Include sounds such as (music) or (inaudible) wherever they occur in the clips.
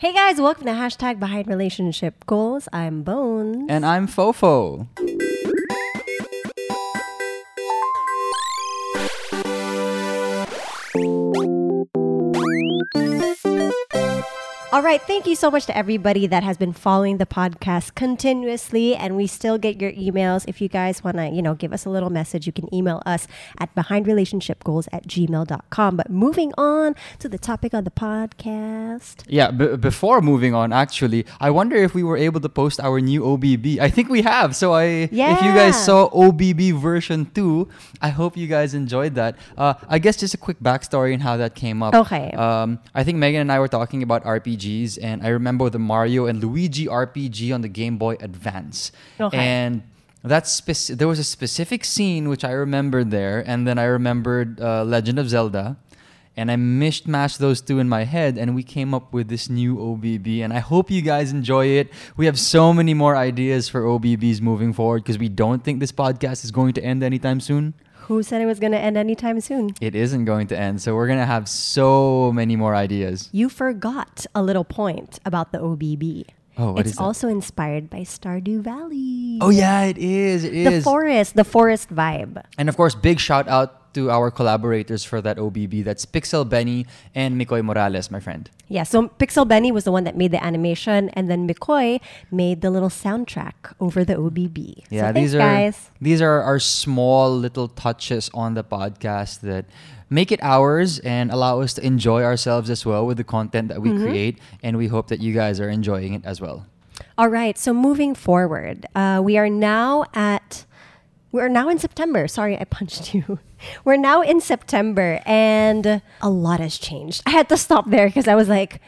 Hey guys, welcome to hashtag Behind Relationship Goals. I'm Bones. And I'm Fofo. All right, thank you so much to everybody that has been following the podcast continuously and we still get your emails. If you guys want to, you know, give us a little message, you can email us at behindrelationshipgoals at gmail.com. But moving on to the topic of the podcast. Yeah, b- before moving on, actually, I wonder if we were able to post our new OBB. I think we have. So I, if you guys saw OBB version 2, I hope you guys enjoyed that. Uh, I guess just a quick backstory and how that came up. Okay. Um, I think Megan and I were talking about RPGs, and I remember the Mario and Luigi RPG on the Game Boy Advance. Okay. And that's spec- there was a specific scene which I remembered there, and then I remembered uh, Legend of Zelda, and I mishmashed those two in my head, and we came up with this new OBB. And I hope you guys enjoy it. We have so many more ideas for OBBs moving forward because we don't think this podcast is going to end anytime soon. Who said it was going to end anytime soon? It isn't going to end, so we're gonna have so many more ideas. You forgot a little point about the OBB. Oh, what it's also inspired by Stardew Valley. Oh yeah, it is. It the is. forest, the forest vibe. And of course, big shout out to our collaborators for that OBB. That's Pixel Benny and Mikoy Morales, my friend. Yeah, so Pixel Benny was the one that made the animation, and then Mikoy made the little soundtrack over the OBB. Yeah, so these thanks, are guys. these are our small little touches on the podcast that make it ours and allow us to enjoy ourselves as well with the content that we Mm-hmm. create. And we hope that you guys are enjoying it as well. All right, so moving forward, uh, we are now at. We're now in September. Sorry, I punched you. (laughs) We're now in September, and a lot has changed. I had to stop there because I was like,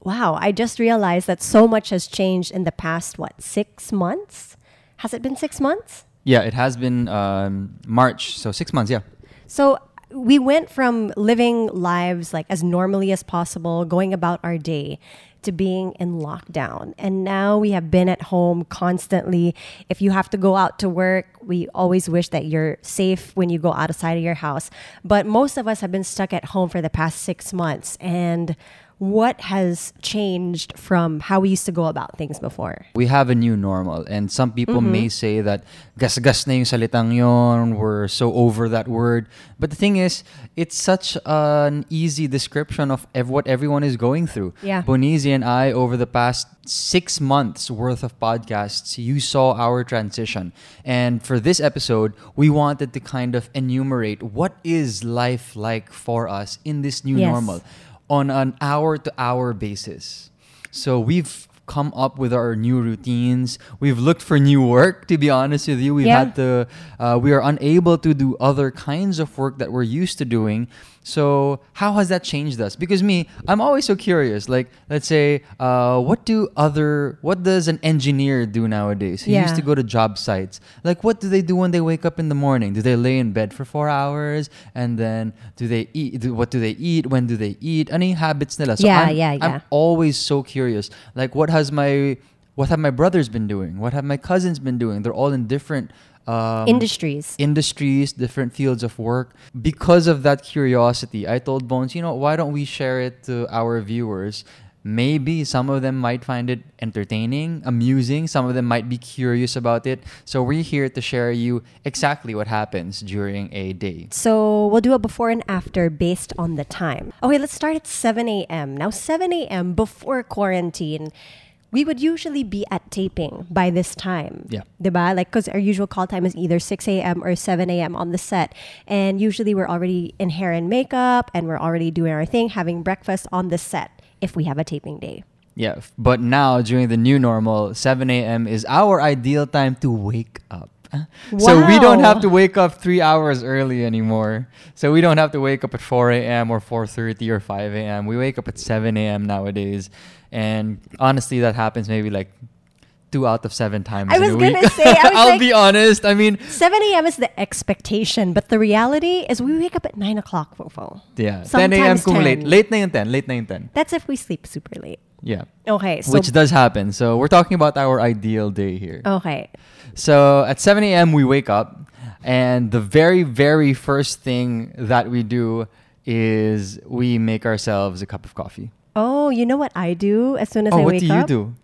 wow, I just realized that so much has changed in the past, what, six months? Has it been six months? Yeah, it has been um, March, so six months. Yeah. So we went from living lives like as normally as possible, going about our day, to being in lockdown. And now we have been at home constantly. If you have to go out to work, we always wish that you're safe when you go outside of your house. But most of us have been stuck at home for the past six months. And what has changed from how we used to go about things before? we have a new normal and some people Mm-hmm. may say that gas-gas na yung salitang yon we're so over that word but the thing is it's such an easy description of ev- what everyone is going through Yeah. Bonizi and I over the past six months worth of podcasts you saw our transition and for this episode we wanted to kind of enumerate what is life like for us in this new Yes. normal on an hour to hour basis. So we've come up with our new routines. We've looked for new work. To be honest with you, we've Yeah. had to. Uh, we are unable to do other kinds of work that we're used to doing. So how has that changed us? Because me, I'm always so curious. Like, let's say, uh, what do other, what does an engineer do nowadays? He used to go to job sites. Like, what do they do when they wake up in the morning? Do they lay in bed for four hours? And then do they eat? Do, what do they eat? When do they eat? Yung habits nila? So Yeah, I'm, yeah, I'm always so curious. Like, what has my, what have my brothers been doing? What have my cousins been doing? They're all in different um, Industries. industries, different fields of work. Because of that curiosity, I told Bones, you know, why don't we share it to our viewers? Maybe some of them might find it entertaining, amusing. Some of them might be curious about it. So we're here to share you exactly what happens during a day. So we'll do a before and after based on the time. Okay, let's start at 7 a.m. Now, 7 a.m. before quarantine, we would usually be at taping by this time. Yeah. Diba? Like, because our usual call time is either 6 a.m. or 7 a.m. on the set. And usually we're already in hair and makeup and we're already doing our thing, having breakfast on the set if we have a taping day. Yeah, but now during the new normal, 7 a.m. is our ideal time to wake up. (laughs) So we don't have to wake up three hours early anymore. So we don't have to wake up at 4 a.m. or 4:30 or 5 a.m. We wake up at 7 a.m. nowadays, and honestly, that happens maybe like two out of seven times. I was gonna say, I (laughs) was I'll like- be honest. I mean, 7 a.m. is the expectation, but the reality is we wake up at 9 o'clock, Fofo. yeah, 10 a.m. Sometimes kung late. 10. Late na yung 10. Late na yung 10. That's if we sleep super late. Yeah. Okay, so Which does happen. So we're talking about our ideal day here. okay. So at 7 a.m., we wake up, and the very, very first thing that we do is we make ourselves a cup of coffee. Oh, you know what I do as soon as oh, I what wake do you up? do?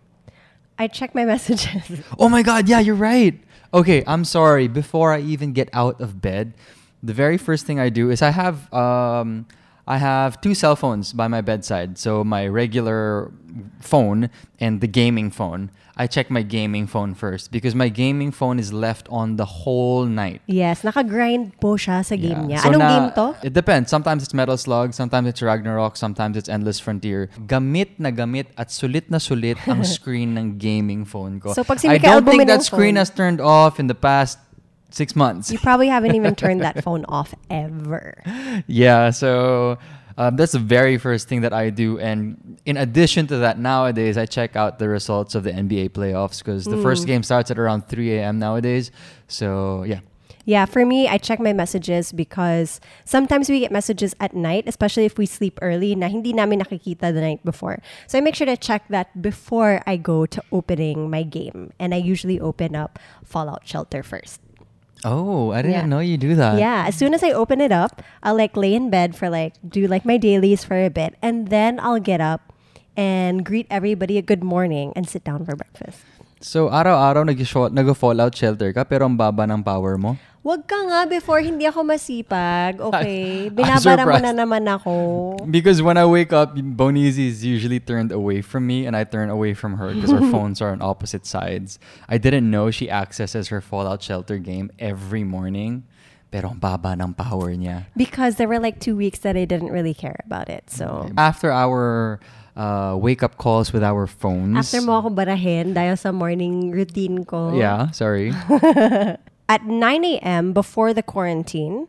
I check my (laughs) messages. Oh my god, yeah, you're right. Okay, I'm sorry. Before I even get out of bed, the very first thing I do is I have um I have two cell phones by my bedside. So my regular phone and the gaming phone. I check my gaming phone first because my gaming phone is left on the whole night. yes, naka-grind po siya sa game Yeah. niya. So Anong na- game to? It depends. Sometimes it's Metal Slug, sometimes it's Ragnarok, sometimes it's Endless Frontier. Gamit na gamit at sulit na sulit ang (laughs) screen ng gaming phone ko. So, pag I don't think that screen phone- has turned off in the past six months. You probably haven't even turned that (laughs) phone off ever. yeah, so um, that's the very first thing that I do. And in addition to that, nowadays I check out the results of the NBA playoffs because the Mm. first game starts at around 3 a.m. nowadays. So yeah. Yeah, for me, I check my messages because sometimes we get messages at night, especially if we sleep early, na hindi namin nakikita the night before. So I make sure to check that before I go to opening my game. And I usually open up Fallout Shelter first. Oh, I didn't Yeah. know you do that. yeah, as soon as I open it up, I'll like lay in bed for like, do like my dailies for a bit. And then I'll get up and greet everybody a good morning and sit down for breakfast. So, araw-araw nag- nag-fallout shelter ka pero ang baba ng power mo? Wag ka nga before hindi ako masipag. (laughs) Okay. Binabara mo na naman ako. Because when I wake up, Bonizi is usually turned away from me and I turn away from her because our (laughs) phones are on opposite sides. I didn't know she accesses her Fallout Shelter game every morning. Pero ang baba ng power niya. Because there were like two weeks that I didn't really care about it. So, After our uh, wake-up calls with our phones. after mo ako barahin dahil sa morning routine ko. Yeah, sorry. (laughs) At 9 a.m. before the quarantine,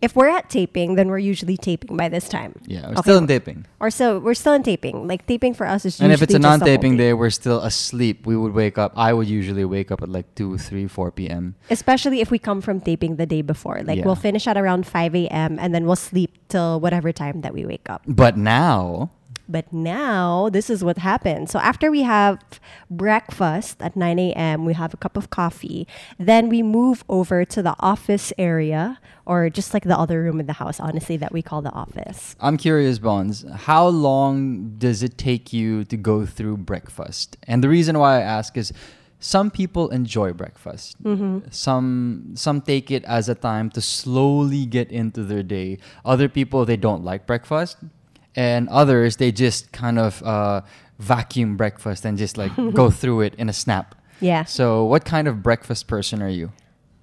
if we're at taping, then we're usually taping by this time. Yeah, we're Okay. still in taping. Or so we're still in taping. Like taping for us is usually And if it's a just the whole non-taping day. day, we're still asleep. We would wake up. I would usually wake up at like 2, 3, 4 p.m. Especially if we come from taping the day before. Like Yeah. we'll finish at around 5 a.m. and then we'll sleep till whatever time that we wake up. But now, But now, this is what happens. So after we have breakfast at 9 a.m., we have a cup of coffee. Then we move over to the office area, or just like the other room in the house, honestly, that we call the office. I'm curious, Bones. How long does it take you to go through breakfast? And the reason why I ask is some people enjoy breakfast. Mm-hmm. Some some take it as a time to slowly get into their day. Other people they don't like breakfast, and others they just kind of uh, vacuum breakfast and just like go (laughs) through it in a snap. Yeah. So, what kind of breakfast person are you?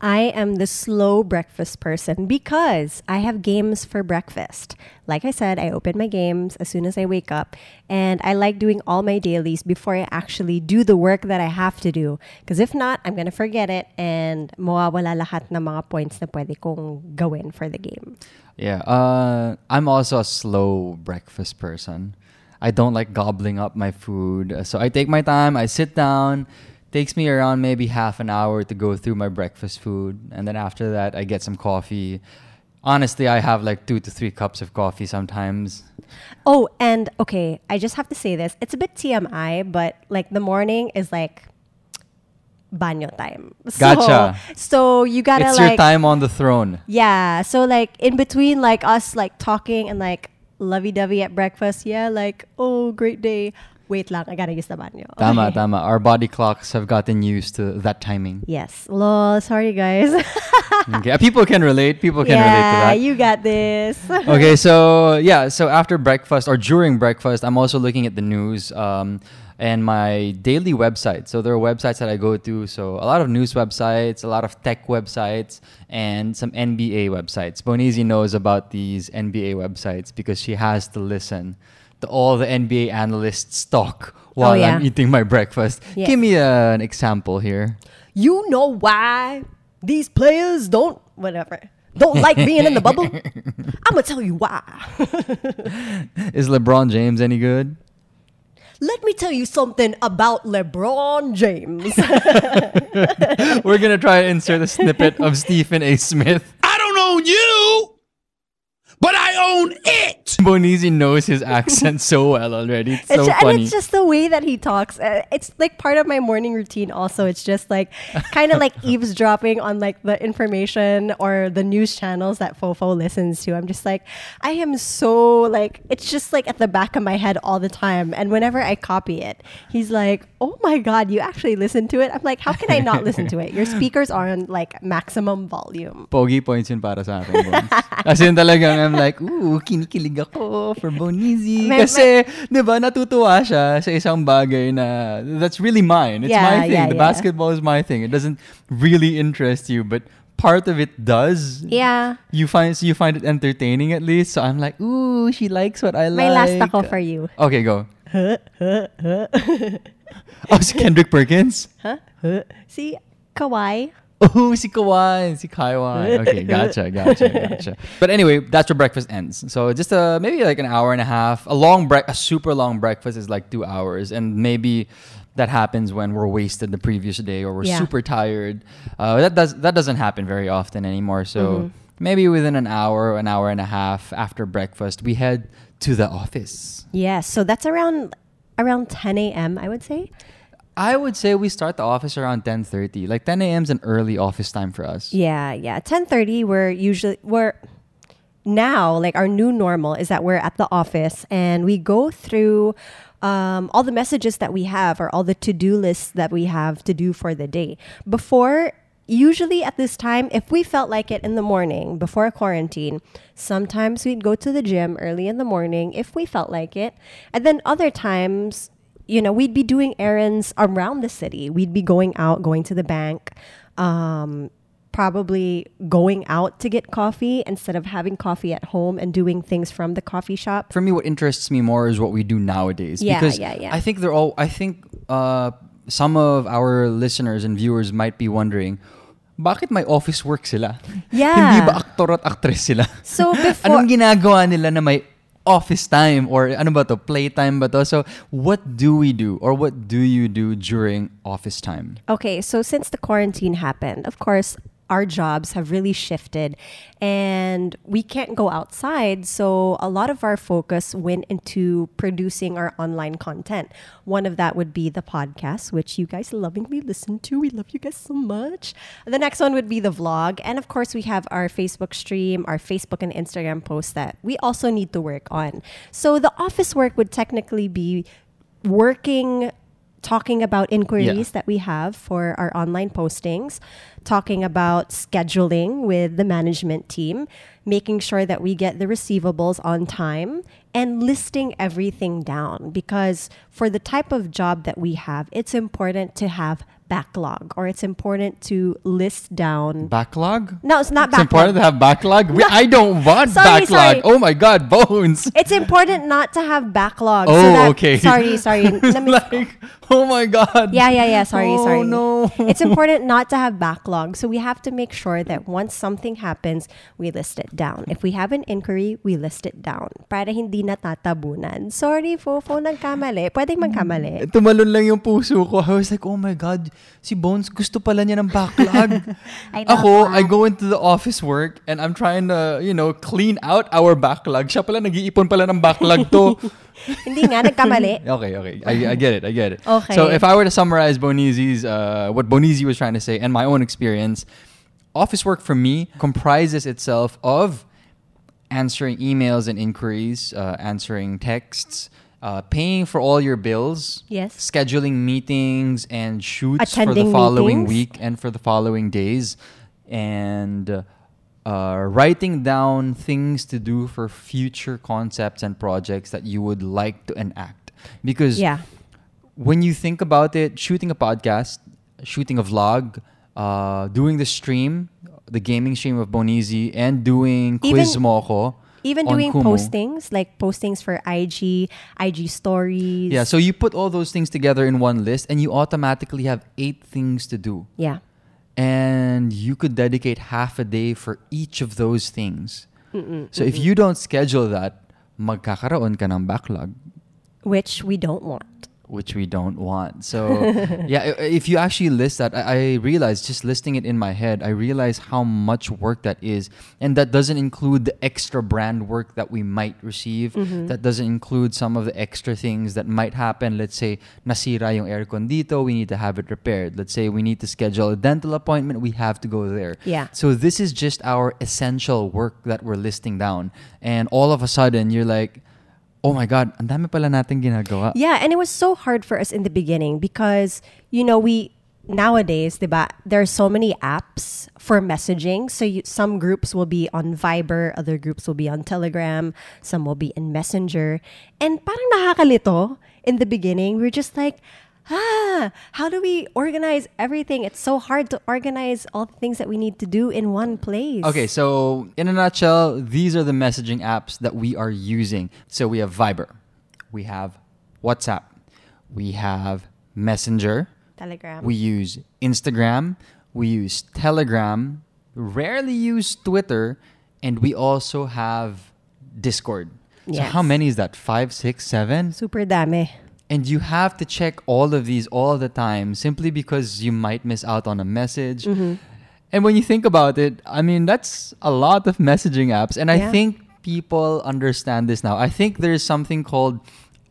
I am the slow breakfast person because I have games for breakfast. Like I said, I open my games as soon as I wake up, and I like doing all my dailies before I actually do the work that I have to do. Because if not, I'm gonna forget it and mawawala lahat ng mga points na pwede kong gawin for the game. Yeah, uh, I'm also a slow breakfast person. I don't like gobbling up my food. So I take my time, I sit down. Takes me around maybe half an hour to go through my breakfast food. And then after that, I get some coffee. Honestly, I have like two to three cups of coffee sometimes. Oh, and okay, I just have to say this. It's a bit TMI, but like the morning is like banyo time. (laughs) So, Gotcha. So you gotta it's like your time on the throne. Yeah. So like in between like us like talking and like lovey dovey at breakfast, yeah, like, oh great day. Wait lang, I gotta use the banyo. Tama, Okay. (laughs) tama. Our body clocks have gotten used to that timing. Yes. Lol, sorry guys. (laughs) Okay, people can relate. People can relate to that. yeah, that. you got this. (laughs) okay, so yeah, so after breakfast or during breakfast, I'm also looking at the news um, and my daily website. So there are websites that I go to. So a lot of news websites, a lot of tech websites, and some NBA websites. Bonizi knows about these NBA websites because she has to listen to all the NBA analysts talk while Oh, yeah. I'm eating my breakfast. Yes. Give me uh, an example here. you know why these players don't whatever. Don't like being in the bubble? (laughs) I'ma tell you why. (laughs) Is LeBron James any good? Let me tell you something about LeBron James. (laughs) We're gonna try to insert a snippet of Stephen A. Smith. I don't own you, but I own it. (laughs) Bonizi knows his accent so well already. It's It's so ju- funny. And it's just the way that he talks. Uh, it's like part of my morning routine. Also, it's just like kind of (laughs) like eavesdropping on like the information or the news channels that Fofo listens to. I'm just like, I am so like, it's just like at the back of my head all the time. And whenever I copy it, he's like, "Oh my god, you actually listen to it?" I'm like, "How can I not listen to it? Your (laughs) speakers are on like maximum volume." Pogi points yun para sa akin. As in talagang I'm like, ooh, kinikilig ako for Bonizi. (laughs) Kasi, di ba, natutuwa siya sa isang bagay na that's really mine. It's Yeah, my thing. yeah, the yeah. basketball is my thing. It doesn't really interest you, but part of it does. Yeah. You find so you find it entertaining at least. So I'm like, ooh, she likes what I like. My last ako for you. Okay, go. (laughs) oh, si Kendrick Perkins? Huh? Huh? See, Kawhi. (laughs) Oh, si Kawhi, si Kaiwan. (laughs) Okay, gotcha, gotcha, gotcha. But anyway, that's where breakfast ends. So just uh, maybe like an hour and a half. A long break, a super long breakfast is like two hours, and maybe that happens when we're wasted the previous day or we're Yeah. super tired. Uh, that does that doesn't happen very often anymore. So Mm-hmm. maybe within an hour, an hour and a half after breakfast, we head to the office. Yes, so that's around around 10 a.m. I would say. I would say we start the office around 10:30. Like 10 a.m. is an early office time for us. Yeah, yeah. 10:30 we're usually we're now like our new normal is that we're at the office and we go through um, all the messages that we have or all the to-do lists that we have to do for the day. Before usually at this time if we felt like it in the morning before quarantine, sometimes we'd go to the gym early in the morning if we felt like it. And then other times you know, we'd be doing errands around the city. We'd be going out, going to the bank, um, probably going out to get coffee instead of having coffee at home and doing things from the coffee shop. for me what interests me more is what we do nowadays Yeah, because yeah, yeah. i think they're all i think uh, some of our listeners and viewers might be wondering bakit may office work sila? Yeah. Hindi ba aktor at actress sila? So before (laughs) Anong ginagawa nila na may office time or ano ba to, playtime ba to? So what do we do or what do you do during office time? Okay, so since the quarantine happened, of course, our jobs have really shifted and we can't go outside. So a lot of our focus went into producing our online content. One of that would be the podcast, which you guys lovingly listen to. We love you guys so much. The next one would be the vlog. And of course, we have our Facebook stream, our Facebook and Instagram posts that we also need to work on. So the office work would technically be working talking about inquiries that we have for our online postings, talking about scheduling with the management team, making sure that we get the receivables on time, and listing everything down. Because for the type of job that we have, it's important to have backlog or it's important to list down. Backlog? No, it's not It's important backlog. to have backlog? We- I don't want Sorry, backlog. sorry. Oh my god, bones. It's important not to have backlog. Oh, that, okay. (laughs) Sorry, sorry. (laughs) Let me like, oh my god. Yeah, yeah, yeah. Sorry, oh, sorry. no. it's (laughs) important not to have backlog. So we have to make sure that once something happens, we list it down. If we have an inquiry, we list it down. Para hindi natatabunan. Sorry, Fofo, nagkamali. Pwedeng magkamali. Tumalon lang yung puso ko. I was like, oh my God, si Bones gusto pala niya ng backlog. (laughs) I love Ako. I go into the office work and I'm trying to, you know, clean out our backlog. Siya pala, nag-iipon pala ng backlog to. (laughs) hindi nga, nagkamali. (laughs) okay, okay. I, I get it. I get it. Okay. So if I were to summarize Bonizi's, uh, what Bonizi was trying to say and my own experience, office work for me comprises itself of answering emails and inquiries, uh, answering texts, uh, paying for all your bills, Yes. scheduling meetings and shoots for the following meetings. week and for the following days, and uh, writing down things to do for future concepts and projects that you would like to enact. Because Yeah. when you think about it, shooting a podcast, shooting a vlog, uh, doing the stream, the gaming stream of Bonizi, and doing Quiz Even-. Even doing Kumu. postings, like postings for IG, IG stories. Yeah, so you put all those things together in one list and you automatically have eight things to do. yeah. And you could dedicate half a day for each of those things. so if you don't schedule that, magkakaroon ka ng backlog. Which we don't want. Which we don't want. So, (laughs) yeah, if you actually list that, I, I realized just listing it in my head, I realize how much work that is. And that doesn't include the extra brand work that we might receive. Mm-hmm. That doesn't include some of the extra things that might happen. Let's say, nasira yung aircon dito, we need to have it repaired. Let's say we need to schedule a dental appointment, we have to go there. Yeah. So this is just our essential work that we're listing down. And all of a sudden, you're like, oh my God, ang dami pala natin ginagawa. Yeah, and it was so hard for us in the beginning because you know we nowadays, diba, there are so many apps for messaging. So you, some groups will be on Viber, other groups will be on Telegram, some will be in Messenger, and parang nakakalito in the beginning. We're just like. Ah, how do we organize everything? It's so hard to organize all the things that we need to do in one place. Okay, so in a nutshell, these are the messaging apps that we are using. So we have Viber, we have WhatsApp, we have Messenger, Telegram. we use Instagram, we use Telegram, rarely use Twitter, and we also have Discord. So Yes. how many is that? Five, six, seven? Super dami. And you have to check all of these all the time simply because you might miss out on a message. Mm-hmm. And when you think about it, I mean, that's a lot of messaging apps. And I think people understand this now. I think there's something called,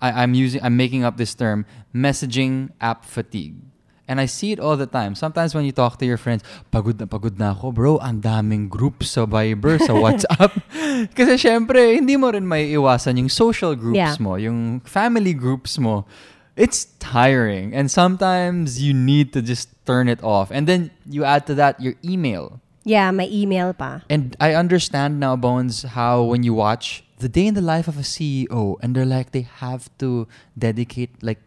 I, I'm using, I'm making up this term, messaging app fatigue. And I see it all the time. Sometimes when you talk to your friends, pagod na pagod na ako, bro. Ang daming groups sa Viber, sa (laughs) WhatsApp. (laughs) Kasi syempre, hindi mo rin may iwasan yung social groups Yeah. mo, yung family groups mo. It's tiring. And sometimes you need to just turn it off. And then you add to that your email. Yeah, my email pa. And I understand now, Bones, how when you watch the day in the life of a CEO, and they're like, they have to dedicate like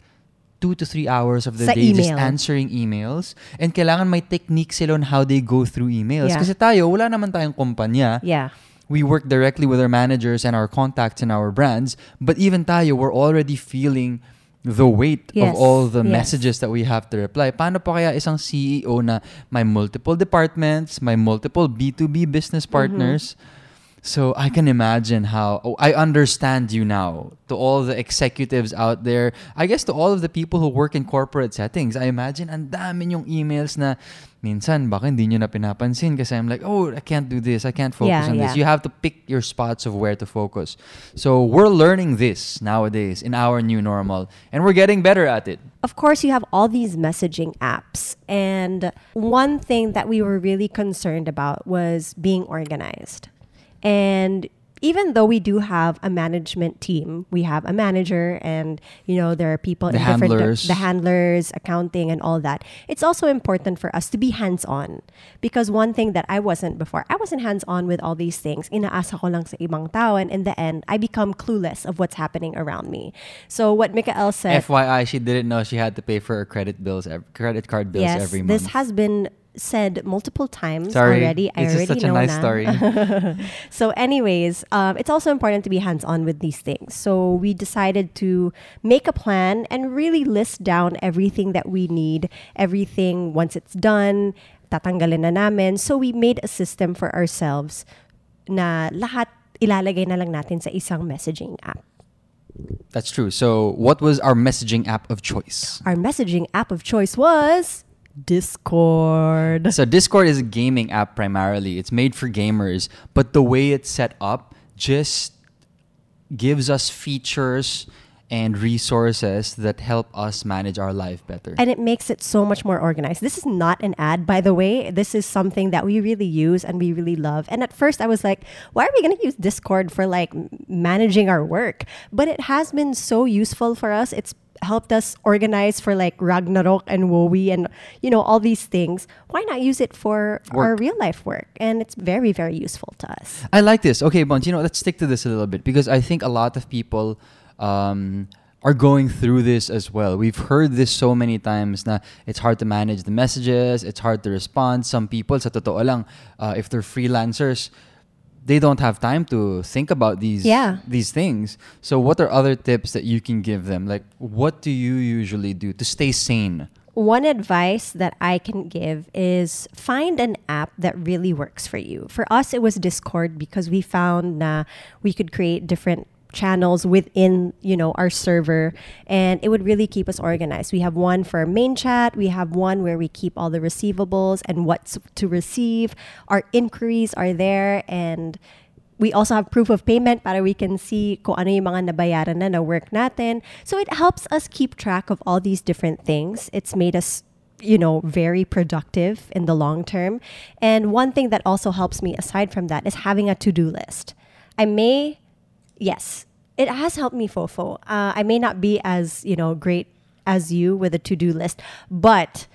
two to three hours of the Sa day just email. answering emails. And kailangan may technique sila on how they go through emails. Yeah. Kasi tayo, wala naman tayong kumpanya. Yeah. We work directly with our managers and our contacts and our brands. But even tayo, we're already feeling the weight Yes. of all the Yes. messages that we have to reply. Paano pa kaya isang CEO na may multiple departments, may multiple B2B business Mm-hmm. So I can imagine how oh, I understand you now. To all the executives out there, I guess to all of the people who work in corporate settings, I imagine ang dami yung emails na minsan baka hindi nyo na pinapansin kasi I'm like, oh, I can't do this. I can't focus Yeah, on yeah. this. You have to pick your spots of where to focus. So we're learning this nowadays in our new normal and we're getting better at it. of course, you have all these messaging apps. And one thing that we were really concerned about was being organized. And even though we do have a management team, we have a manager and, you know, there are people The in different, handlers. the handlers, accounting and all that. It's also important for us to be hands-on. Because one thing that I wasn't before, I wasn't hands-on with all these things. Inaasa ko lang sa ibang tao and in the end, I become clueless of what's happening around me. So what Mikael said... FYI, she didn't know she had to pay for her credit bills, credit card bills yes, every month. this has been said multiple times Sorry, already. I it's just already such a know nice na. story. (laughs) So, anyways, um, it's also important to be hands on with these things. So, we decided to make a plan and really list down everything that we need, everything once it's done, tatanggalin na namin. So, we made a system for ourselves na lahat ilalagay na lang natin sa isang messaging app. That's true. So, what was our messaging app of choice? Our messaging app of choice was Discord. So, Discord is a gaming app primarily. It's made for gamers, but the way it's set up just gives us features and resources that help us manage our life better. and it makes it so much more organized. This is not an ad, by the way. This is something that we really use and we really love. And at first, I was like, why are we going to use Discord for like managing our work? But it has been so useful for us. It's helped us organize for like Ragnarok and Wowie and you know all these things. Why not use it for our real life work? And it's very very useful to us. I like this. Okay, Buns, you know, let's stick to this a little bit because I think a lot of people um, are going through this as well. We've heard this so many times na it's hard to manage the messages, it's hard to respond. Some people, sa totoo lang, uh, if they're freelancers, they don't have time to think about these Yeah. these things. So what are other tips that you can give them? Like what do you usually do to stay sane? One advice that I can give is find an app that really works for you. For us, it was Discord because we found na we could create different channels within you know our server and it would really keep us organized we have one for main chat we have one where we keep all the receivables and what's to receive our inquiries are there and we also have proof of payment para we can see kung ano yung mga nabayaran na na work natin. So it helps us keep track of all these different things. It's made us you know, very productive in the long term. And one thing that also helps me aside from that is having a to-do list. I may yes, it has helped me fofo. Uh, I may not be as, you know, great as you with a to-do list, but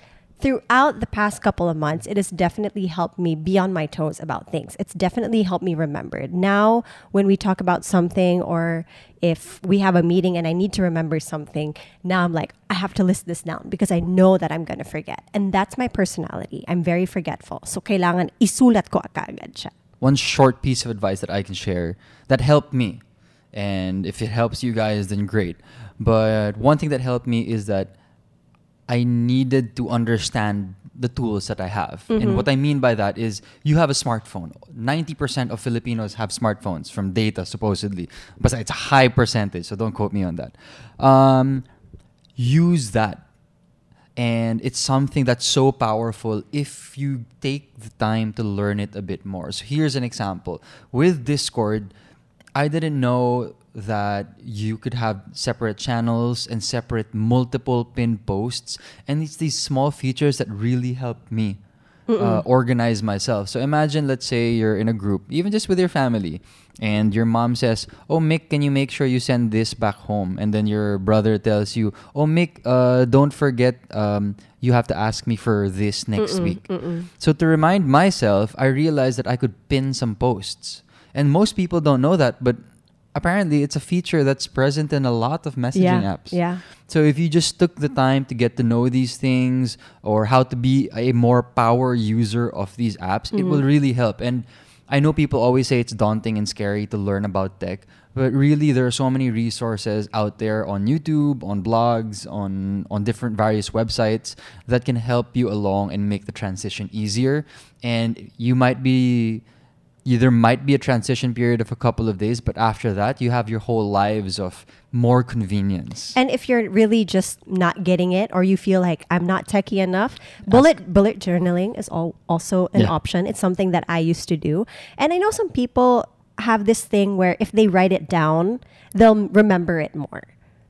throughout the past couple of months, it has definitely helped me be on my toes about things. It's definitely helped me remember. Now, when we talk about something or if we have a meeting and I need to remember something, now I'm like, I have to list this down because I know that I'm going to forget. And that's my personality. I'm very forgetful. So, kailangan isulat ko agad siya. One short piece of advice that I can share that helped me, and if it helps you guys, then great. But one thing that helped me is that I needed to understand the tools that I have. Mm-hmm. And what I mean by that is you have a smartphone. 90% of Filipinos have smartphones from data, supposedly. But it's a high percentage, so don't quote me on that. Um, use that. And it's something that's so powerful if you take the time to learn it a bit more. So here's an example. With Discord, I didn't know that you could have separate channels and separate multiple pin posts. And it's these small features that really help me uh, organize myself. So imagine let's say you're in a group even just with your family and your mom says oh mick can you make sure you send this back home? And then your brother tells you oh mick uh, don't forget um, you have to ask me for this next week. so to remind myself i realized that i could pin some posts and most people don't know that but apparently it's a feature that's present in a lot of messaging Yeah, apps. yeah. So if you just took the time to get to know these things or how to be a more power user of these apps, it will mm. really help. And I know people always say it's daunting and scary to learn about tech, but really there are so many resources out there on YouTube, on blogs, on on different various websites that can help you along and make the transition easier. And you might be you, there might be a transition period of a couple of days, but after that, you have your whole lives of more convenience. And if you're really just not getting it or you feel like I'm not techie enough, bullet bullet journaling is all, also an Yeah. option. It's something that I used to do. And I know some people have this thing where if they write it down, they'll remember it more.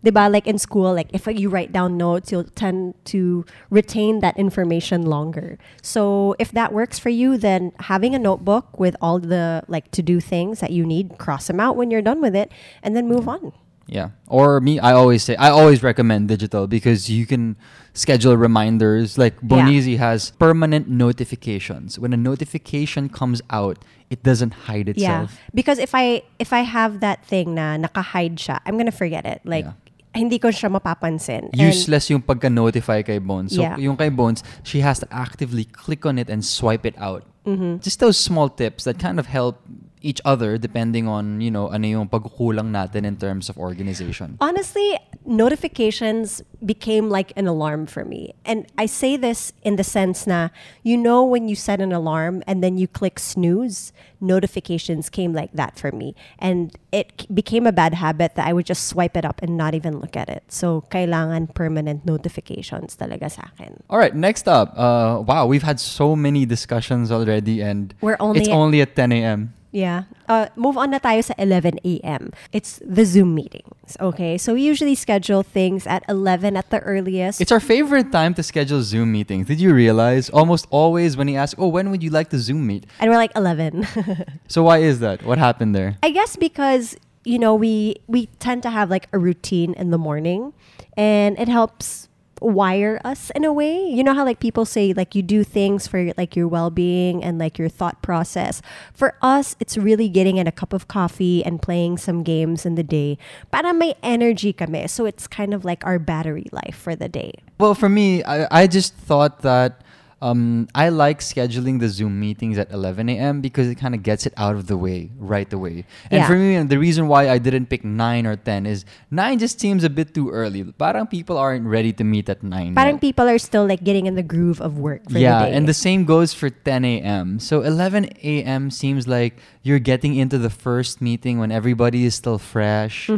Diba? Like in school, like if you write down notes, you'll tend to retain that information longer. So if that works for you, then having a notebook with all the like to do things that you need, cross them out when you're done with it, and then move on. Yeah. Or me, I always say, I always recommend digital because you can schedule reminders. Like Yeah. Bonizi has permanent notifications. When a notification comes out, it doesn't hide itself. Yeah, because if I if I have that thing na naka-hide siya, I'm gonna forget it. Like Yeah. Hindi ko siya mapapansin. And- Useless yung pagka-notify kay Bones. So, Yeah. yung kay Bones, she has to actively click on it and swipe it out. Mm-hmm. Just those small tips that kind of help each other depending on, you know, ano yung pagkukulang natin in terms of organization. Honestly, notifications became like an alarm for me. And I say this in the sense na you know when you set an alarm and then you click snooze, notifications came like that for me. And it became a bad habit that I would just swipe it up and not even look at it. So kailangan permanent notifications talaga sa akin. All right, next up. Uh, wow, we've had so many discussions already, and We're only it's at- only at 10 a.m. Yeah. Uh, move on na tayo sa 11 a.m. It's the Zoom meetings. Okay. So we usually schedule things at 11 at the earliest. It's our favorite time to schedule Zoom meetings. Did you realize? Almost always when he asks, "Oh, when would you like to Zoom meet?" and we're like 11. (laughs) So why is that? What happened there? I guess because, you know, we we tend to have like a routine in the morning and it helps wire us in a way. You know how like people say like you do things for like your well-being and like your thought process. For us, it's really getting in a cup of coffee and playing some games in the day. Para may energy kami. So it's kind of like our battery life for the day. Well, for me, I, I just thought that um, I like scheduling the Zoom meetings at 11 a.m. because it kind of gets it out of the way right away. And Yeah. for me, the reason why I didn't pick 9 or 10 is 9 just seems a bit too early. Parang people aren't ready to meet at 9. Parang yet. people are still like getting in the groove of work for yeah, the day. and the same goes for 10 a.m. So 11 a.m. seems like you're getting into the first meeting when everybody is still fresh.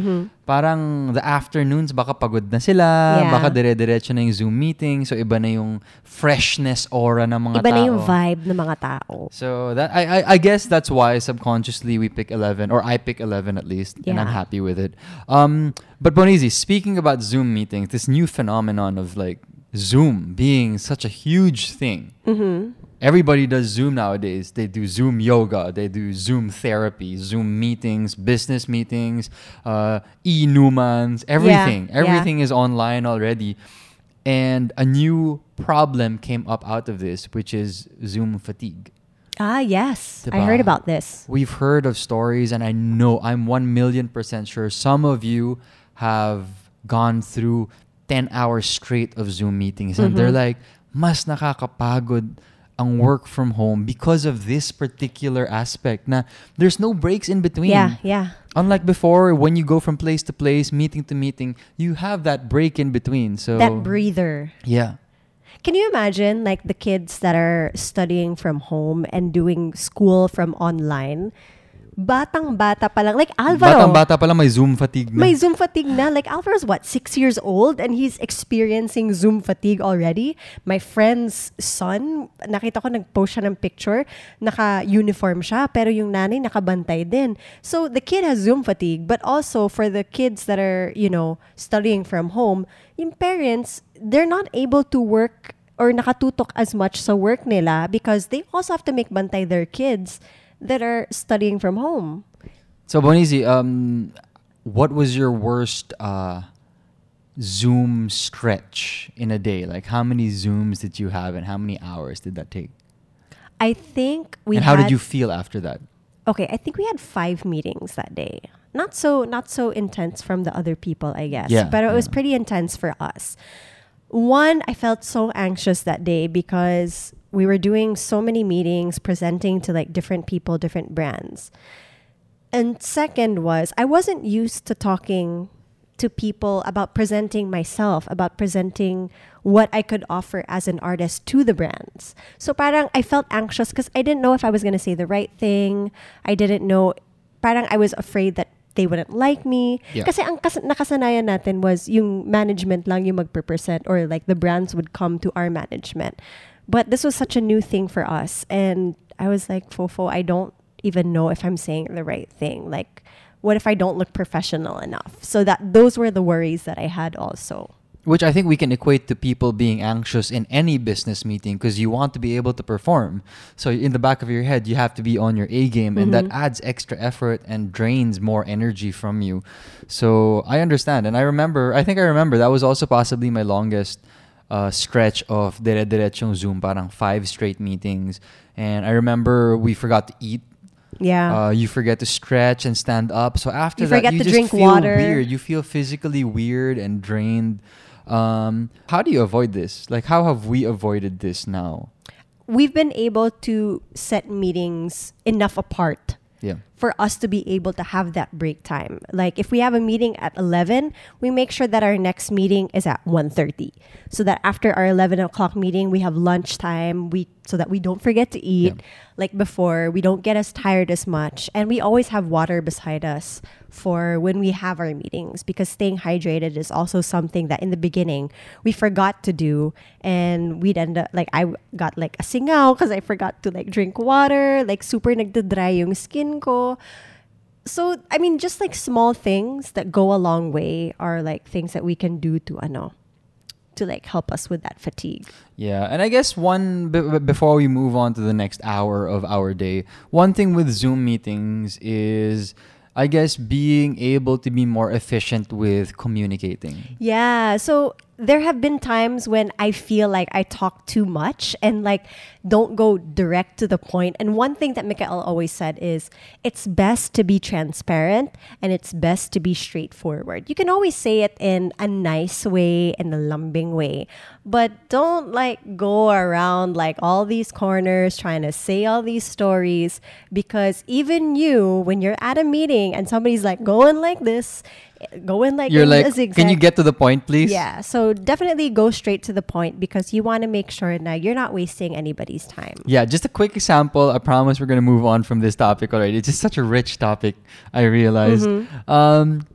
Parang the afternoons, baka pagod na sila, Yeah. baka dire-diretso na yung Zoom meeting. So iba na yung freshness aura ng mga Iba tao. na yung vibe ng mga tao. So that I, I I guess that's why subconsciously we pick 11 or I pick 11 at least and I'm Yeah. happy with it. Um but Bonizi, speaking about Zoom meetings, this new phenomenon of like Zoom being such a huge thing. Mm-hmm. Everybody does Zoom nowadays. They do Zoom yoga, they do Zoom therapy, Zoom meetings, business meetings, uh, e-numans, everything. yeah. Everything is online already. And a new problem came up out of this, which is Zoom fatigue. Ah, yes. I heard about this. We've heard of stories, and I know I'm 1 million percent sure some of you have gone through 10 hours straight of Zoom meetings, and they're Mm-hmm. like, mas nakakapagod ang work from home because of this particular aspect na there's no breaks in between. Yeah, yeah. Unlike before, when you go from place to place, meeting to meeting, you have that break in between. So That breather. yeah. Can you imagine like the kids that are studying from home and doing school from online? Batang bata pa lang. Like Alvaro. Batang bata pa lang may Zoom fatigue na. May Zoom fatigue na. Like Alvaro's what, six years old and he's experiencing Zoom fatigue already. My friend's son, nakita ko nag-post siya ng picture, naka-uniform siya, pero yung nanay nakabantay din. So the kid has Zoom fatigue, but also for the kids that are, you know, studying from home, yung parents, they're not able to work or nakatutok as much sa work nila because they also have to make bantay their kids that are studying from home. So Bonizi, um, what was your worst uh, Zoom stretch in a day? Like how many Zooms did you have, and how many hours did that take? I think we and how did you feel after that? Okay, I think we had five meetings that day. Not so not so intense from the other people, I guess. Yeah, But it was pretty intense for us. One, I felt so anxious that day because we were doing so many meetings, presenting to like different people, different brands. And second was I wasn't used to talking to people about presenting myself, about presenting what I could offer as an artist to the brands. So parang I felt anxious because I didn't know if I was going to say the right thing. I didn't know parang I was afraid that they wouldn't like me. Yeah. Kasi ang kas- nakasanayan natin was yung management lang yung magpe-present or like the brands would come to our management. But this was such a new thing for us and I was like, Fofo, I don't even know if I'm saying the right thing. Like what if I don't look professional enough? So that those were the worries that I had also. Which I think we can equate to people being anxious in any business meeting because you want to be able to perform. So in the back of your head, you have to be on your A game, and that mm-hmm. adds extra effort and drains more energy from you. So I understand, and I remember. I think I remember that was also possibly my longest uh, stretch of dire direchong Zoom, parang five straight meetings. And I remember we forgot to eat Yeah. uh, you forget to stretch and stand up. So after You that, forget you to just drink feel water. weird. You feel physically weird and drained. Um, how do you avoid this? Like, how have we avoided this now? We've been able to set meetings enough apart Yeah. For us to be able to have that break time. Like if we have a meeting at 11, we make sure that our next meeting is at 1.30. So that after our 11 o'clock meeting, we have lunchtime, we, so that we don't forget to eat. Yeah. Like before, we don't get as tired as much. And we always have water beside us for when we have our meetings because staying hydrated is also something that in the beginning we forgot to do. And we'd end up, like I got like a singaw because I forgot to like drink water, like super nagda-dry yung skin ko so I mean, just like small things that go a long way are like things that we can do to ano, to like help us with that fatigue. Yeah, and I guess one b- b- before we move on to the next hour of our day, one thing with Zoom meetings is I guess being able to be more efficient with communicating. Yeah. So there have been times when I feel like I talk too much and like don't go direct to the point. And one thing that Mikael always said is it's best to be transparent and it's best to be straightforward. You can always say it in a nice way and a lumbing way, but don't like go around like all these corners trying to say all these stories because even you, when you're at a meeting and somebody's like going like this, going like You're like, can you get to the point, please? yeah, so definitely go straight to the point because you want to make sure that you're not wasting anybody's time. Yeah, just a quick example. I promise we're gonna move on from this topic already. It's just such a rich topic. I realized. Mm-hmm. Um,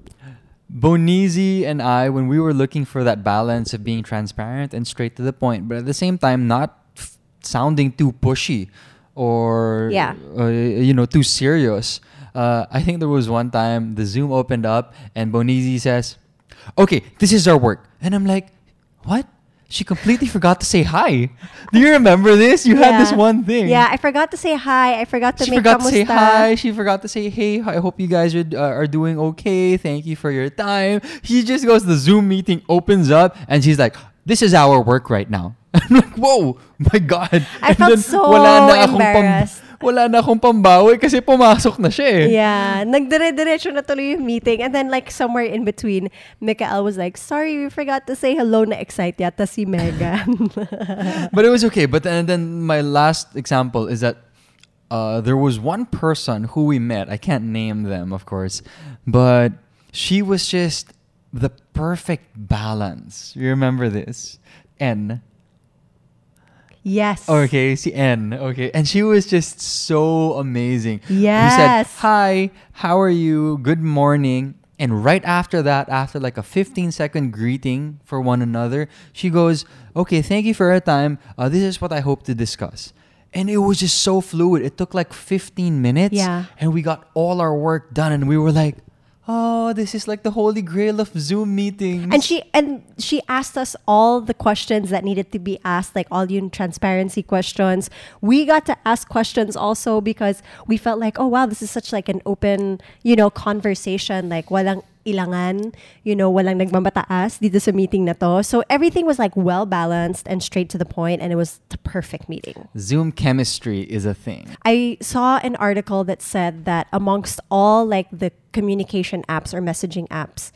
Bonizi and I, when we were looking for that balance of being transparent and straight to the point, but at the same time not f- sounding too pushy or Yeah. uh, you know too serious. Uh, I think there was one time the Zoom opened up and Bonizi says, "Okay, this is our work," and I'm like, "What?" She completely forgot to say hi. Do you remember this? You had this one thing. Yeah, I forgot to say hi. I forgot to she make forgot to say hi. She forgot to say, "Hey, I hope you guys are, uh, are doing okay. Thank you for your time." She just goes. The Zoom meeting opens up, and she's like, "This is our work right now." (laughs) I'm like, "Whoa, my God!" I And felt so embarrassed. Wala na akong pambawi kasi pumasok na siya eh. Yeah, nagdire-diretso na tuloy yung meeting. And then like somewhere in between, Mikael was like, sorry, we forgot to say hello na excite yata si Megan. (laughs) but it was okay. But then, then my last example is that uh, there was one person who we met. I can't name them, of course, but she was just the perfect balance. You remember this? N. yes. Okay, si N. Okay, and she was just so amazing. We Yes. said, "Hi, how are you? Good morning." And right after that, after like a 15 second greeting for one another, she goes, "Okay, thank you for your time. Uh, this is what I hope to discuss." And it was just so fluid. It took like 15 minutes, Yeah. and we got all our work done, and we were like, "Oh, this is like the holy grail of Zoom meetings." And she and she asked us all the questions that needed to be asked, like all the transparency questions. We got to ask questions also because we felt like, oh wow, this is such like an open, you know, conversation. Like walang ilangan, you know, walang nagmamataas dito sa meeting na to. So everything was like well balanced and straight to the point, and it was the perfect meeting. Zoom chemistry is a thing. I saw an article that said that amongst all like the communication apps or messaging apps,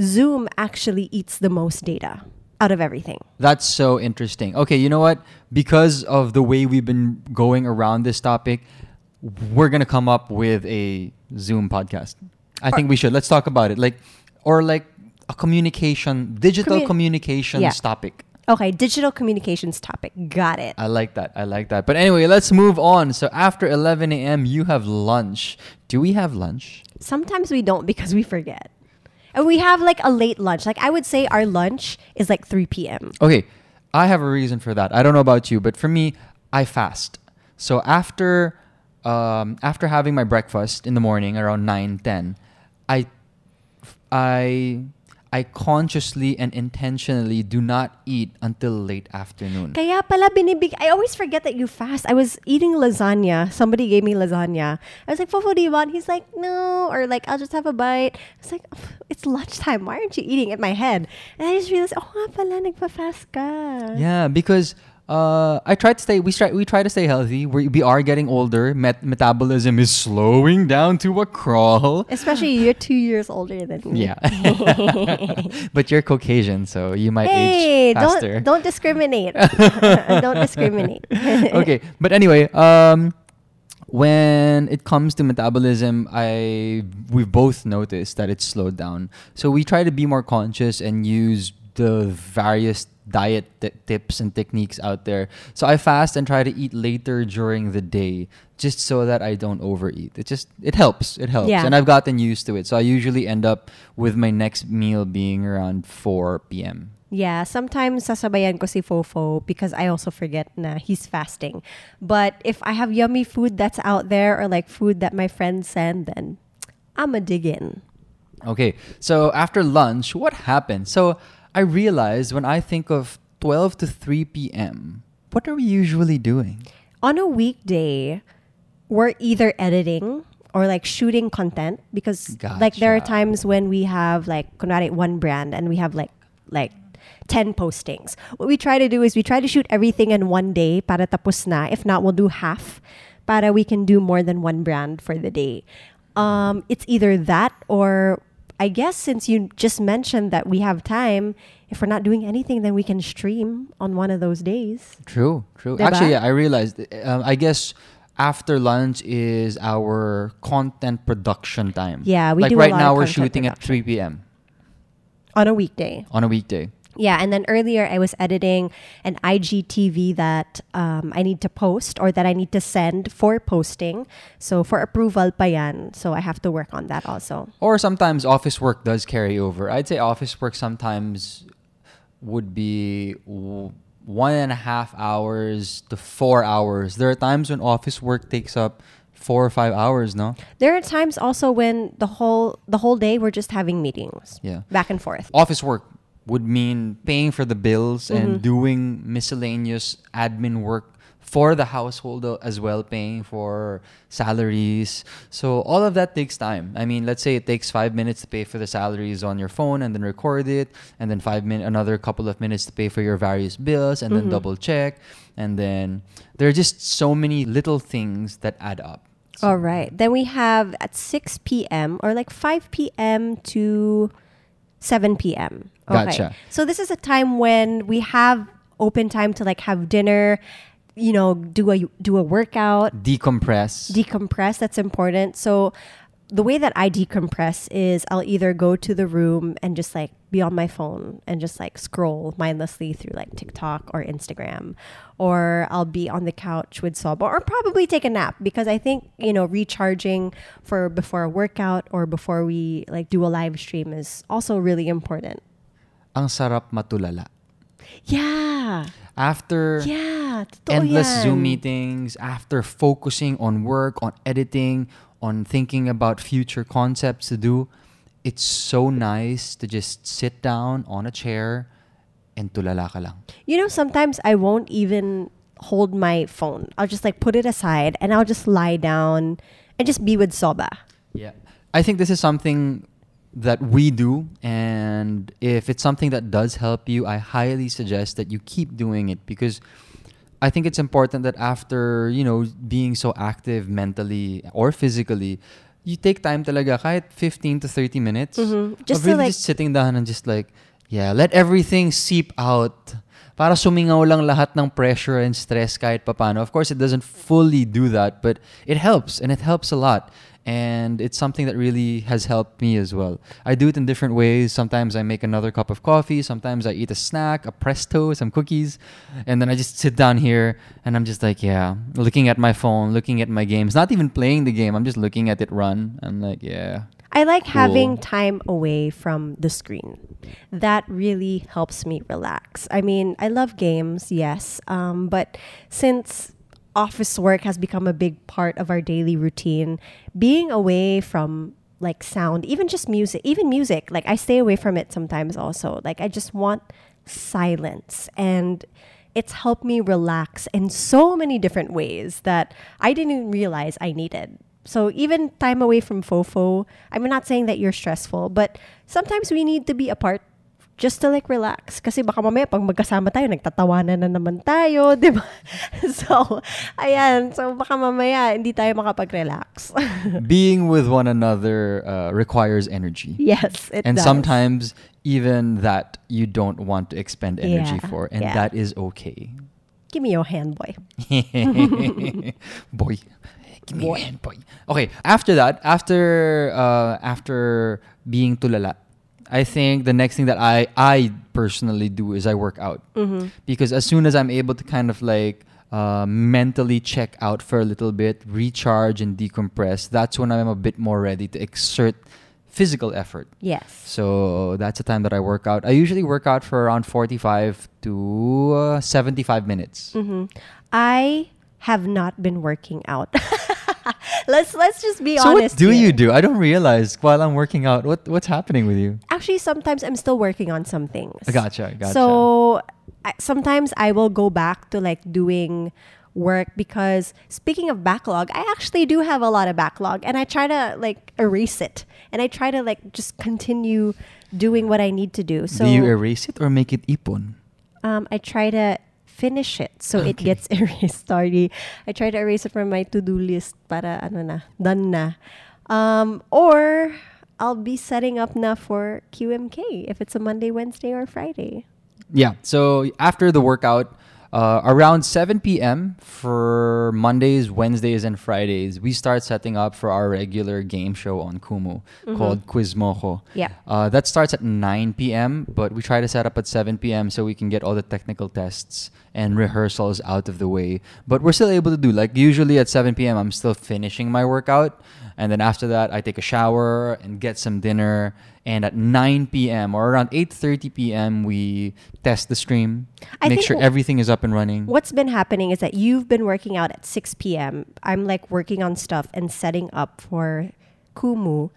Zoom actually eats the most data out of everything. That's so interesting. Okay, you know what? Because of the way we've been going around this topic, we're gonna come up with a Zoom podcast. I think we should. Let's talk about it. Like, or like a communication, digital Commu- communications Yeah. topic. Okay, digital communications topic. Got it. I like that. I like that. But anyway, let's move on. So after 11 a.m., you have lunch. Do we have lunch? Sometimes we don't because we forget. And we have like a late lunch. Like I would say our lunch is like 3 p.m. Okay, I have a reason for that. I don't know about you, but for me, I fast. So after um, after having my breakfast in the morning around 9, 10, I I I consciously and intentionally do not eat until late afternoon. Kaya pala binibig I always forget that you fast. I was eating lasagna. Somebody gave me lasagna. I was like, Fofo, do you want? He's like, no. Or like, I'll just have a bite. I was like, oh, it's lunchtime. Why aren't you eating in my head? And I just realized, oh nga pala, nagpa-fast ka. Yeah, because uh, I try to stay. We try. We try to stay healthy. We, we are getting older. Met- metabolism is slowing down to a crawl. Especially you're two years older than me. Yeah, (laughs) but you're Caucasian, so you might Hey, age faster. don't (laughs) don't discriminate. don't (laughs) discriminate. okay, but anyway, um, when it comes to metabolism, I we've both noticed that it's slowed down. So we try to be more conscious and use the various diet t- tips and techniques out there. So I fast and try to eat later during the day just so that I don't overeat. It just it helps. It helps. Yeah. And I've gotten used to it. So I usually end up with my next meal being around 4 p.m. Yeah, sometimes sasabayan ko si Fofo because I also forget na he's fasting. But if I have yummy food that's out there or like food that my friends send, then I'm a dig in. Okay, so after lunch, what happened? So I realized when I think of 12 to 3 p.m., what are we usually doing? On a weekday, we're either editing or like shooting content because like there are times when we have like kunwari one brand and we have like like 10 postings. What we try to do is we try to shoot everything in one day para tapos na. If not, we'll do half para we can do more than one brand for the day. Um, it's either that or I guess since you just mentioned that we have time, if we're not doing anything, then we can stream on one of those days. True, true. Diba? Actually, yeah, I realized. Um, I guess after lunch is our content production time. Yeah, we like do a right now we're shooting at 3 p.m. On a weekday. on a weekday. Yeah, and then earlier I was editing an IGTV that um, I need to post or that I need to send for posting. So for approval pa yan. So I have to work on that also. Or sometimes office work does carry over. I'd say office work sometimes would be one and a half hours to four hours. There are times when office work takes up four or five hours, no? There are times also when the whole the whole day we're just having meetings. Yeah. Back and forth. Office work would mean paying for the bills Mm-hmm. and doing miscellaneous admin work for the household as well, paying for salaries. So all of that takes time. I mean, let's say it takes five minutes to pay for the salaries on your phone and then record it, and then five min another couple of minutes to pay for your various bills and Mm-hmm. then double check, and then there are just so many little things that add up. So- All right. Then we have at 6 p.m. or like 5 p.m. to 7 p.m. Gotcha. So this is a time when we have open time to like have dinner, you know, do a do a workout, Decompress. decompress. That's important. So the way that I decompress is I'll either go to the room and just like be on my phone and just like scroll mindlessly through like TikTok or Instagram, or I'll be on the couch with Soba, or probably take a nap because I think you know recharging for before a workout or before we like do a live stream is also really important. Ang sarap matulala. Yeah, After yeah, endless yan. Zoom meetings, after focusing on work, on editing, on thinking about future concepts to do, it's so nice to just sit down on a chair and tulala ka lang. You know, sometimes I won't even hold my phone. I'll just like put it aside and I'll just lie down and just be with Soba. Yeah. I think this is something that we do and if it's something that does help you, I highly suggest that you keep doing it because I think it's important that after, you know, being so active mentally or physically, you take time talaga kahit 15 to 30 minutes Mhm. of Just to, really like- just sitting down and just like, yeah, let everything seep out. Para sumingaw lang lahat ng pressure and stress kahit papano. Of course, it doesn't fully do that, but it helps and it helps a lot. And it's something that really has helped me as well. I do it in different ways. Sometimes I make another cup of coffee. Sometimes I eat a snack, a presto, some cookies. And then I just sit down here and I'm just like, yeah, looking at my phone, looking at my games, not even playing the game. I'm just looking at it run. I'm like, yeah. I like having time away from the screen. That really helps me relax. I mean, I love games, yes, um, but since office work has become a big part of our daily routine, being away from like sound, even just music, even music, like I stay away from it sometimes also. Like I just want silence and it's helped me relax in so many different ways that I didn't even realize I needed. So even time away from Fofo, I'm not saying that you're stressful, but sometimes we need to be apart just to like relax. Kasi baka mamaya pag magkasama tayo, nagtatawanan na naman tayo, (laughs) di ba? So, ayan. So baka mamaya hindi tayo makapag-relax. (laughs) Being with one another uh, requires energy. yes, it and does. sometimes even that you don't want to expend energy Yeah, for and yeah. that is okay Give me your hand, boy. (laughs) boy give me your hand boy okay after that after uh, after being tulala I think the next thing that I I personally do is I work out Mm-hmm. because as soon as I'm able to kind of like uh, mentally check out for a little bit, recharge and decompress, that's when I'm a bit more ready to exert physical effort. Yes. So that's the time that I work out. I usually work out for around 45 to uh, 75 minutes. hmm I have not been working out. (laughs) (laughs) let's let's just be So honest. what do here. you do? I don't realize while I'm working out. What what's happening with you? Actually, sometimes I'm still working on some things. Gotcha, gotcha. So I, sometimes I will go back to like doing work because speaking of backlog, I actually do have a lot of backlog and I try to like erase it and I try to like just continue doing what I need to do. So Do you erase it or make it ipon? um, I try to finish it so it gets (laughs) erased. Sorry, I try to erase it from my to-do list para ano na, done na. Um, or I'll be setting up na for QMK if it's a Monday, Wednesday, or Friday. Yeah. So after the workout, uh, around 7 p.m. for Mondays, Wednesdays, and Fridays, we start setting up for our regular game show on Kumu called Quizmojo. Yeah. Uh, that starts at 9 p.m., but we try to set up at 7 p.m. so we can get all the technical tests and rehearsals out of the way. But we're still able to do, like, usually at 7 p.m., I'm still finishing my workout. And then after that, I take a shower and get some dinner. And at 9 p.m. or around 8:30 p.m., we test the stream, I make sure everything is up and running. What's been happening is that you've been working out at 6 p.m. I'm like working on stuff and setting up for Kumu.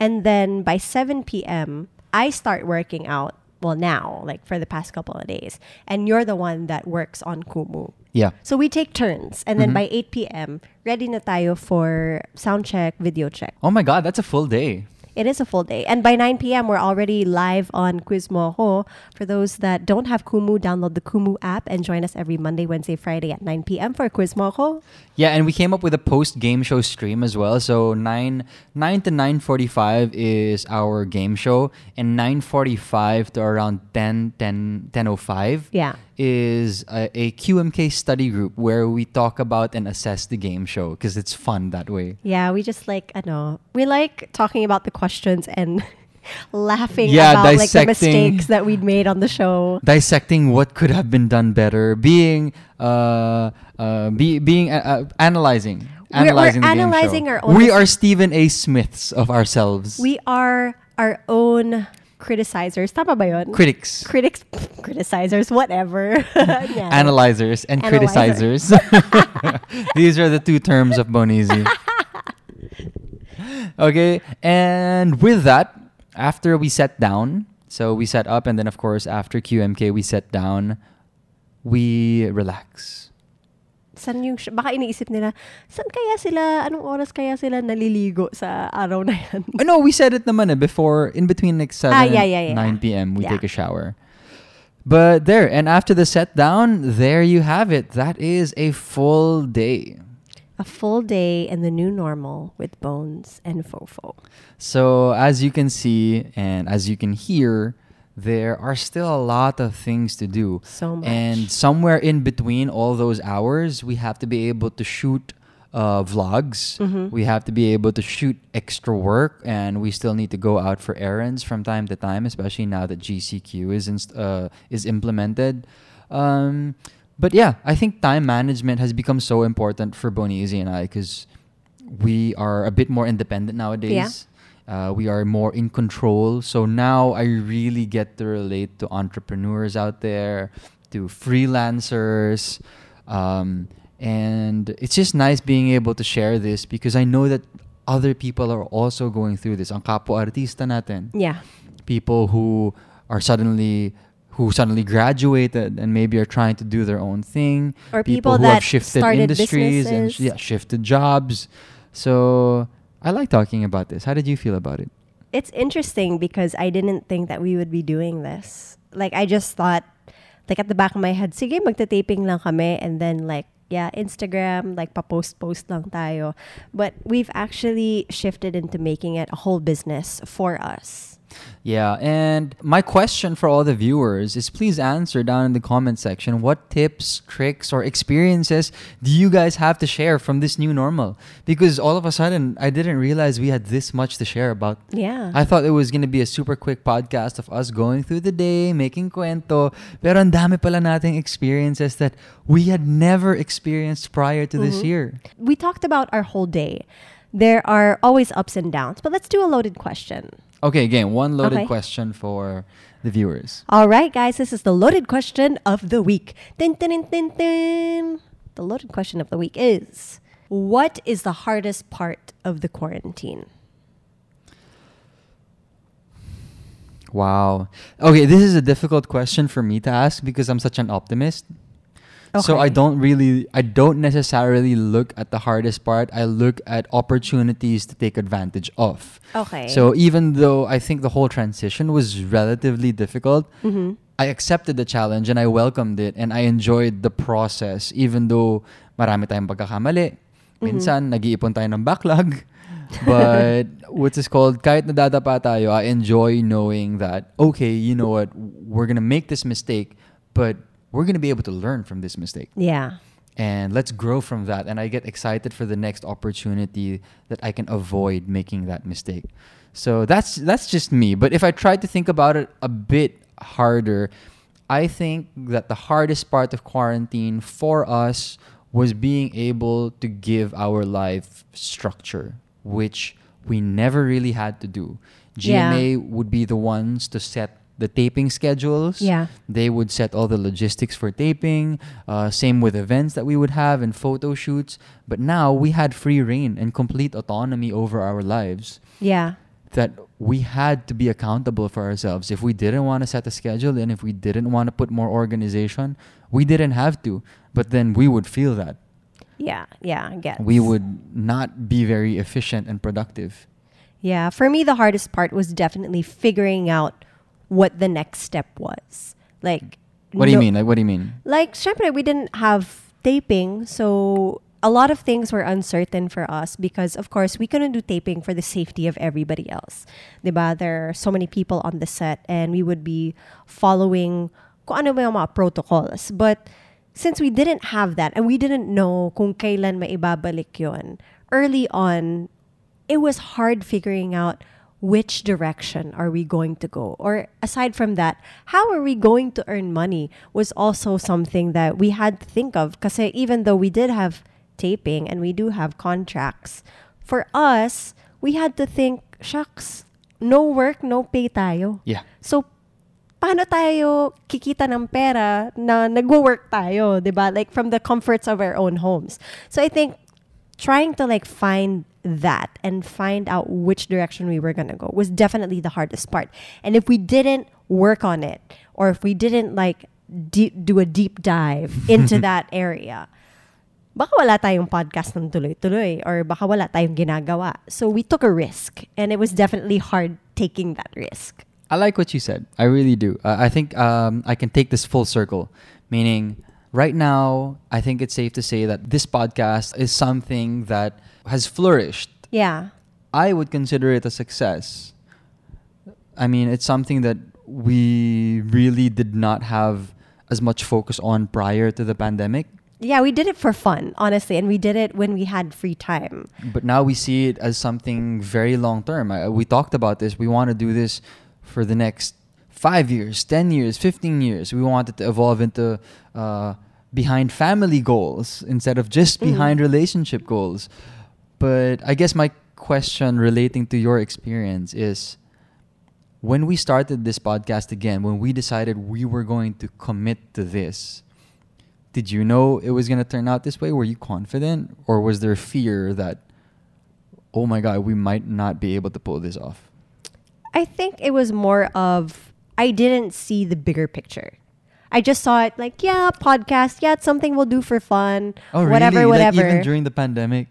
And then by 7 p.m., I start working out. Well, now, like for the past couple of days. And you're the one that works on Kumu. Yeah. So we take turns. And then Mhm. by 8 p.m., ready na tayo for sound check, video check. Oh my God, that's a full day. It is a full day. And by 9 p.m., we're already live on Quiz Mojo. For those that don't have Kumu, download the Kumu app and join us every Monday, Wednesday, Friday at 9 p.m. for Quiz Mojo. Yeah, and we came up with a post game show stream as well. So nine nine to nine forty five is our game show, and nine forty five to around 10, 10, 10.05 Yeah. Is a, a QMK study group where we talk about and assess the game show because it's fun that way. Yeah, we just like, I know, we like talking about the questions and (laughs) laughing Yeah, about like the mistakes that we'd made on the show. Dissecting what could have been done better, being uh, uh, be, being uh, uh, analyzing. We're- we're Analyzing our own We are Stephen A. Smiths of ourselves. We are our own criticizers. Tama ba yun? critics. Critics, (laughs) criticizers, whatever. (laughs) Yeah. analyzers and Analyzer. criticizers. (laughs) These are the two terms of Bonizi. okay, and with that, after we sat down, so we set up, and then of course after QMK we sat down, we relax. San yung, baka iniisip nila, saan kaya sila, anong oras kaya sila naliligo sa araw na yan? Oh, no, we said it naman eh, before, in between like 7 Ah, yeah, yeah, yeah. 9 p.m. we Yeah. take a shower. But there, and after the set down, there you have it. That is a full day. A full day in the new normal with Bones and Fofo. So, as you can see and as you can hear, there are still a lot of things to do. So much. And somewhere in between all those hours, we have to be able to shoot uh, vlogs. Mhm. We have to be able to shoot extra work, and we still need to go out for errands from time to time, especially now that GCQ is inst- uh, is implemented. Um, but yeah, I think time management has become so important for Bonizi and I because we are a bit more independent nowadays. Uh, we are more in control. So now I really get to relate to entrepreneurs out there, to freelancers. Um, and it's just nice being able to share this because I know that other people are also going through this. Ang kapwa artista natin Yeah. people who are suddenly who suddenly graduated and maybe are trying to do their own thing Or people who that have shifted started industries and businesses. yeah shifted jobs so i like talking about this how did you feel about it It's interesting because I didn't think that we would be doing this. Like, I just thought, like, at the back of my head, sige, magta-taping lang kami. And then, like, yeah, Instagram, like, pa-post-post lang tayo. But we've actually shifted into making it a whole business for us. Yeah and my question for all the viewers is please answer down in the comment section what tips tricks or experiences do you guys have to share from this new normal because all of a sudden i didn't realize we had this much to share about Yeah. I thought it was gonna be a super quick podcast of us going through the day, making cuento, Pero ang dami pala nating experiences that we had never experienced prior to this Mhm. year. we talked about our whole day. There are always ups and downs, but let's do a loaded question. Okay, again, one loaded Okay. question for the viewers. All right, guys, this is the loaded question of the week. Dun, dun, dun, dun, dun. The loaded question of the week is What is the hardest part of the quarantine? Wow. Okay, this is a difficult question for me to ask because I'm such an optimist. So I don't really, I don't necessarily look at the hardest part. I look at opportunities to take advantage of. Okay. So even though I think the whole transition was relatively difficult, Mhm. I accepted the challenge and I welcomed it and I enjoyed the process even though marami tayong pagkakamali. Mm-hmm. Minsan, nag-iipon tayo ng backlog. (laughs) But what is this called, kahit nadadapa tayo, I enjoy knowing that, okay, you know what, we're gonna make this mistake, but we're gonna be able to learn from this mistake. Yeah. and let's grow from that. And i get excited for the next opportunity that i can avoid making that mistake. So that's that's just me. But if i try to think about it a bit harder i think that the hardest part of quarantine for us was being able to give our life structure which we never really had to do. Yeah. gma would be the ones to set the taping schedules Yeah. they would set all the logistics for taping. Uh, same with events that we would have and photo shoots. But now we had free reign and complete autonomy over our lives. Yeah. That we had to be accountable for ourselves. If we didn't want to set a schedule and if we didn't want to put more organization, we didn't have to. But then we would feel that. Yeah. Yeah. I get. We would not be very efficient and productive. Yeah, for me, the hardest part was definitely figuring out what the next step was. Like, What do you no- mean? Like, what do you mean? Like, syempre, we didn't have taping, so a lot of things were uncertain for us because, of course, we couldn't do taping for the safety of everybody else. Diba? There are so many people on the set, and we would be following kung ano yung mga protocols. But since we didn't have that, and we didn't know kung kailan maibabalik yun, early on, it was hard figuring out which direction are we going to go or aside from that how are we going to earn money was also something that we had to think of because eh, even though we did have taping and we do have contracts for us we had to think shucks no work no pay tayo Yeah. so paano tayo kikita ng pera na nagwo-work tayo, 'di ba? Like from the comforts of our own homes. So I think trying to like find that and find out which direction we were going to go was definitely the hardest part. And if we didn't work on it or if we didn't like de- do a deep dive (laughs) into that area, baka wala tayong podcast ng tuloy-tuloy or baka wala tayong ginagawa. So we took a risk and it was definitely hard taking that risk. I like what you said. I really do. Uh, I think um, I can take this full circle, meaning right now, I think it's safe to say that this podcast is something that has flourished. Yeah. I would consider it a success. I mean, it's something that we really did not have as much focus on prior to the pandemic. Yeah, we did it for fun, honestly, and we did it when we had free time. But now we see it as something very long term. We talked about this. We want to do this for the next five years, 10 years, 15 years. We want it to evolve into uh, behind family goals instead of just Mhm. behind relationship goals. But I guess my question relating to your experience is when we started this podcast again, when we decided we were going to commit to this, did you know it was going to turn out this way? Were you confident? Or was there fear that, oh my God, we might not be able to pull this off? I think it was more of I didn't see the bigger picture. I just saw it like, yeah, podcast, yeah, it's something we'll do for fun, Oh, whatever, really? whatever. Like even during the pandemic?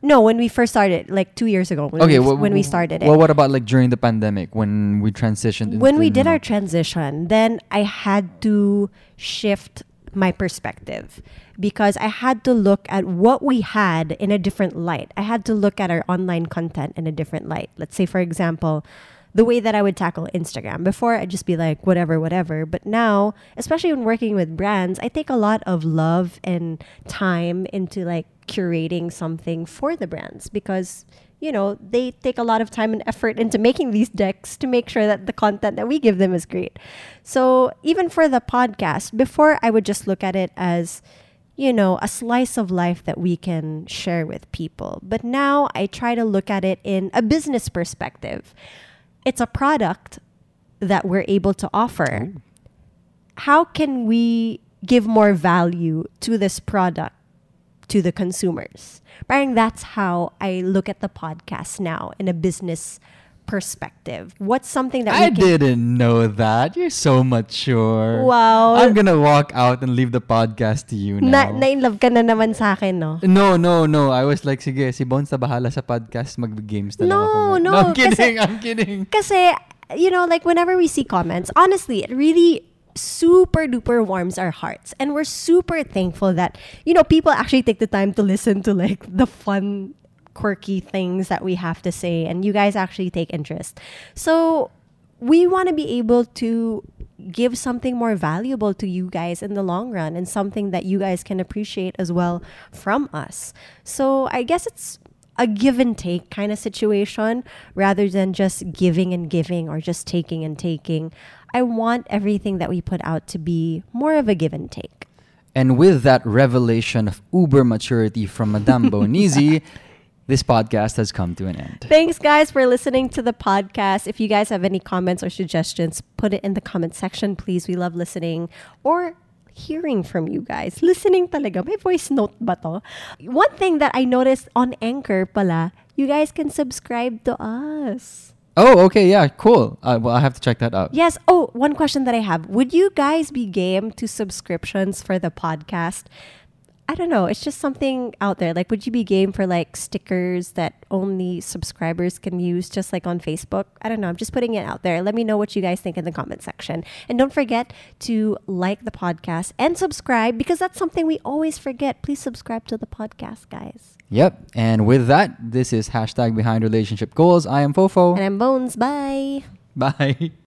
No, when we first started, like two years ago, when, okay, we, well, when we started it. Well, what about like during the pandemic when we transitioned? when we did our transition, then I had to shift my perspective because I had to look at what we had in a different light. I had to look at our online content in a different light. Let's say, for example, the way that I would tackle Instagram. Before, I'd just be like, whatever, whatever. But now, especially when working with brands, I take a lot of love and time into like curating something for the brands because you know, they take a lot of time and effort into making these decks to make sure that the content that we give them is great. So, even for the podcast, before I would just look at it as, you know, a slice of life that we can share with people. But now I try to look at it in a business perspective. It's a product that we're able to offer. Mm. How can we give more value to this product to the consumers? Parang that's how I look at the podcast now in a business perspective? What's something that I didn't know that. You're so mature. Wow. I'm gonna walk out and leave the podcast to you now. na in love ka na naman sa akin, no? no, no, no. I was like, sige, si Bones na bahala sa podcast. Mag-games na lang No, ako. no, I'm kasi- kidding. I'm kidding. Kasi, you know, like whenever we see comments, honestly, it really super duper warms our hearts. And we're super thankful that, you know, people actually take the time to listen to like the fun, quirky things that we have to say. And you guys actually take interest. So we want to be able to give something more valuable to you guys in the long run and something that you guys can appreciate as well from us. So I guess it's a give and take kind of situation rather than just giving and giving or just taking and taking. I want everything that we put out to be more of a give and take. And with that revelation of uber maturity from Madame (laughs) Bonizi, this podcast has come to an end. Thanks, guys, for listening to the podcast. If you guys have any comments or suggestions, put it in the comment section, please. We love listening or hearing from you guys. Listening talaga. May voice note ba to? One thing that I noticed on Anchor pala, you guys can subscribe to us. Oh, okay, yeah, cool. Uh, well, I have to check that out. Yes. Oh, one question that I have. Would you guys be game to subscriptions for the podcast? I don't know. It's just something out there. Like, would you be game for like stickers that only subscribers can use, just like on Facebook? I don't know. I'm just putting it out there. Let me know what you guys think in the comment section. And don't forget to like the podcast and subscribe because that's something we always forget. Please subscribe to the podcast, guys. Yep. And with that, this is hashtag behind relationship goals. I am Fofo. And I'm Bones. Bye. Bye. (laughs)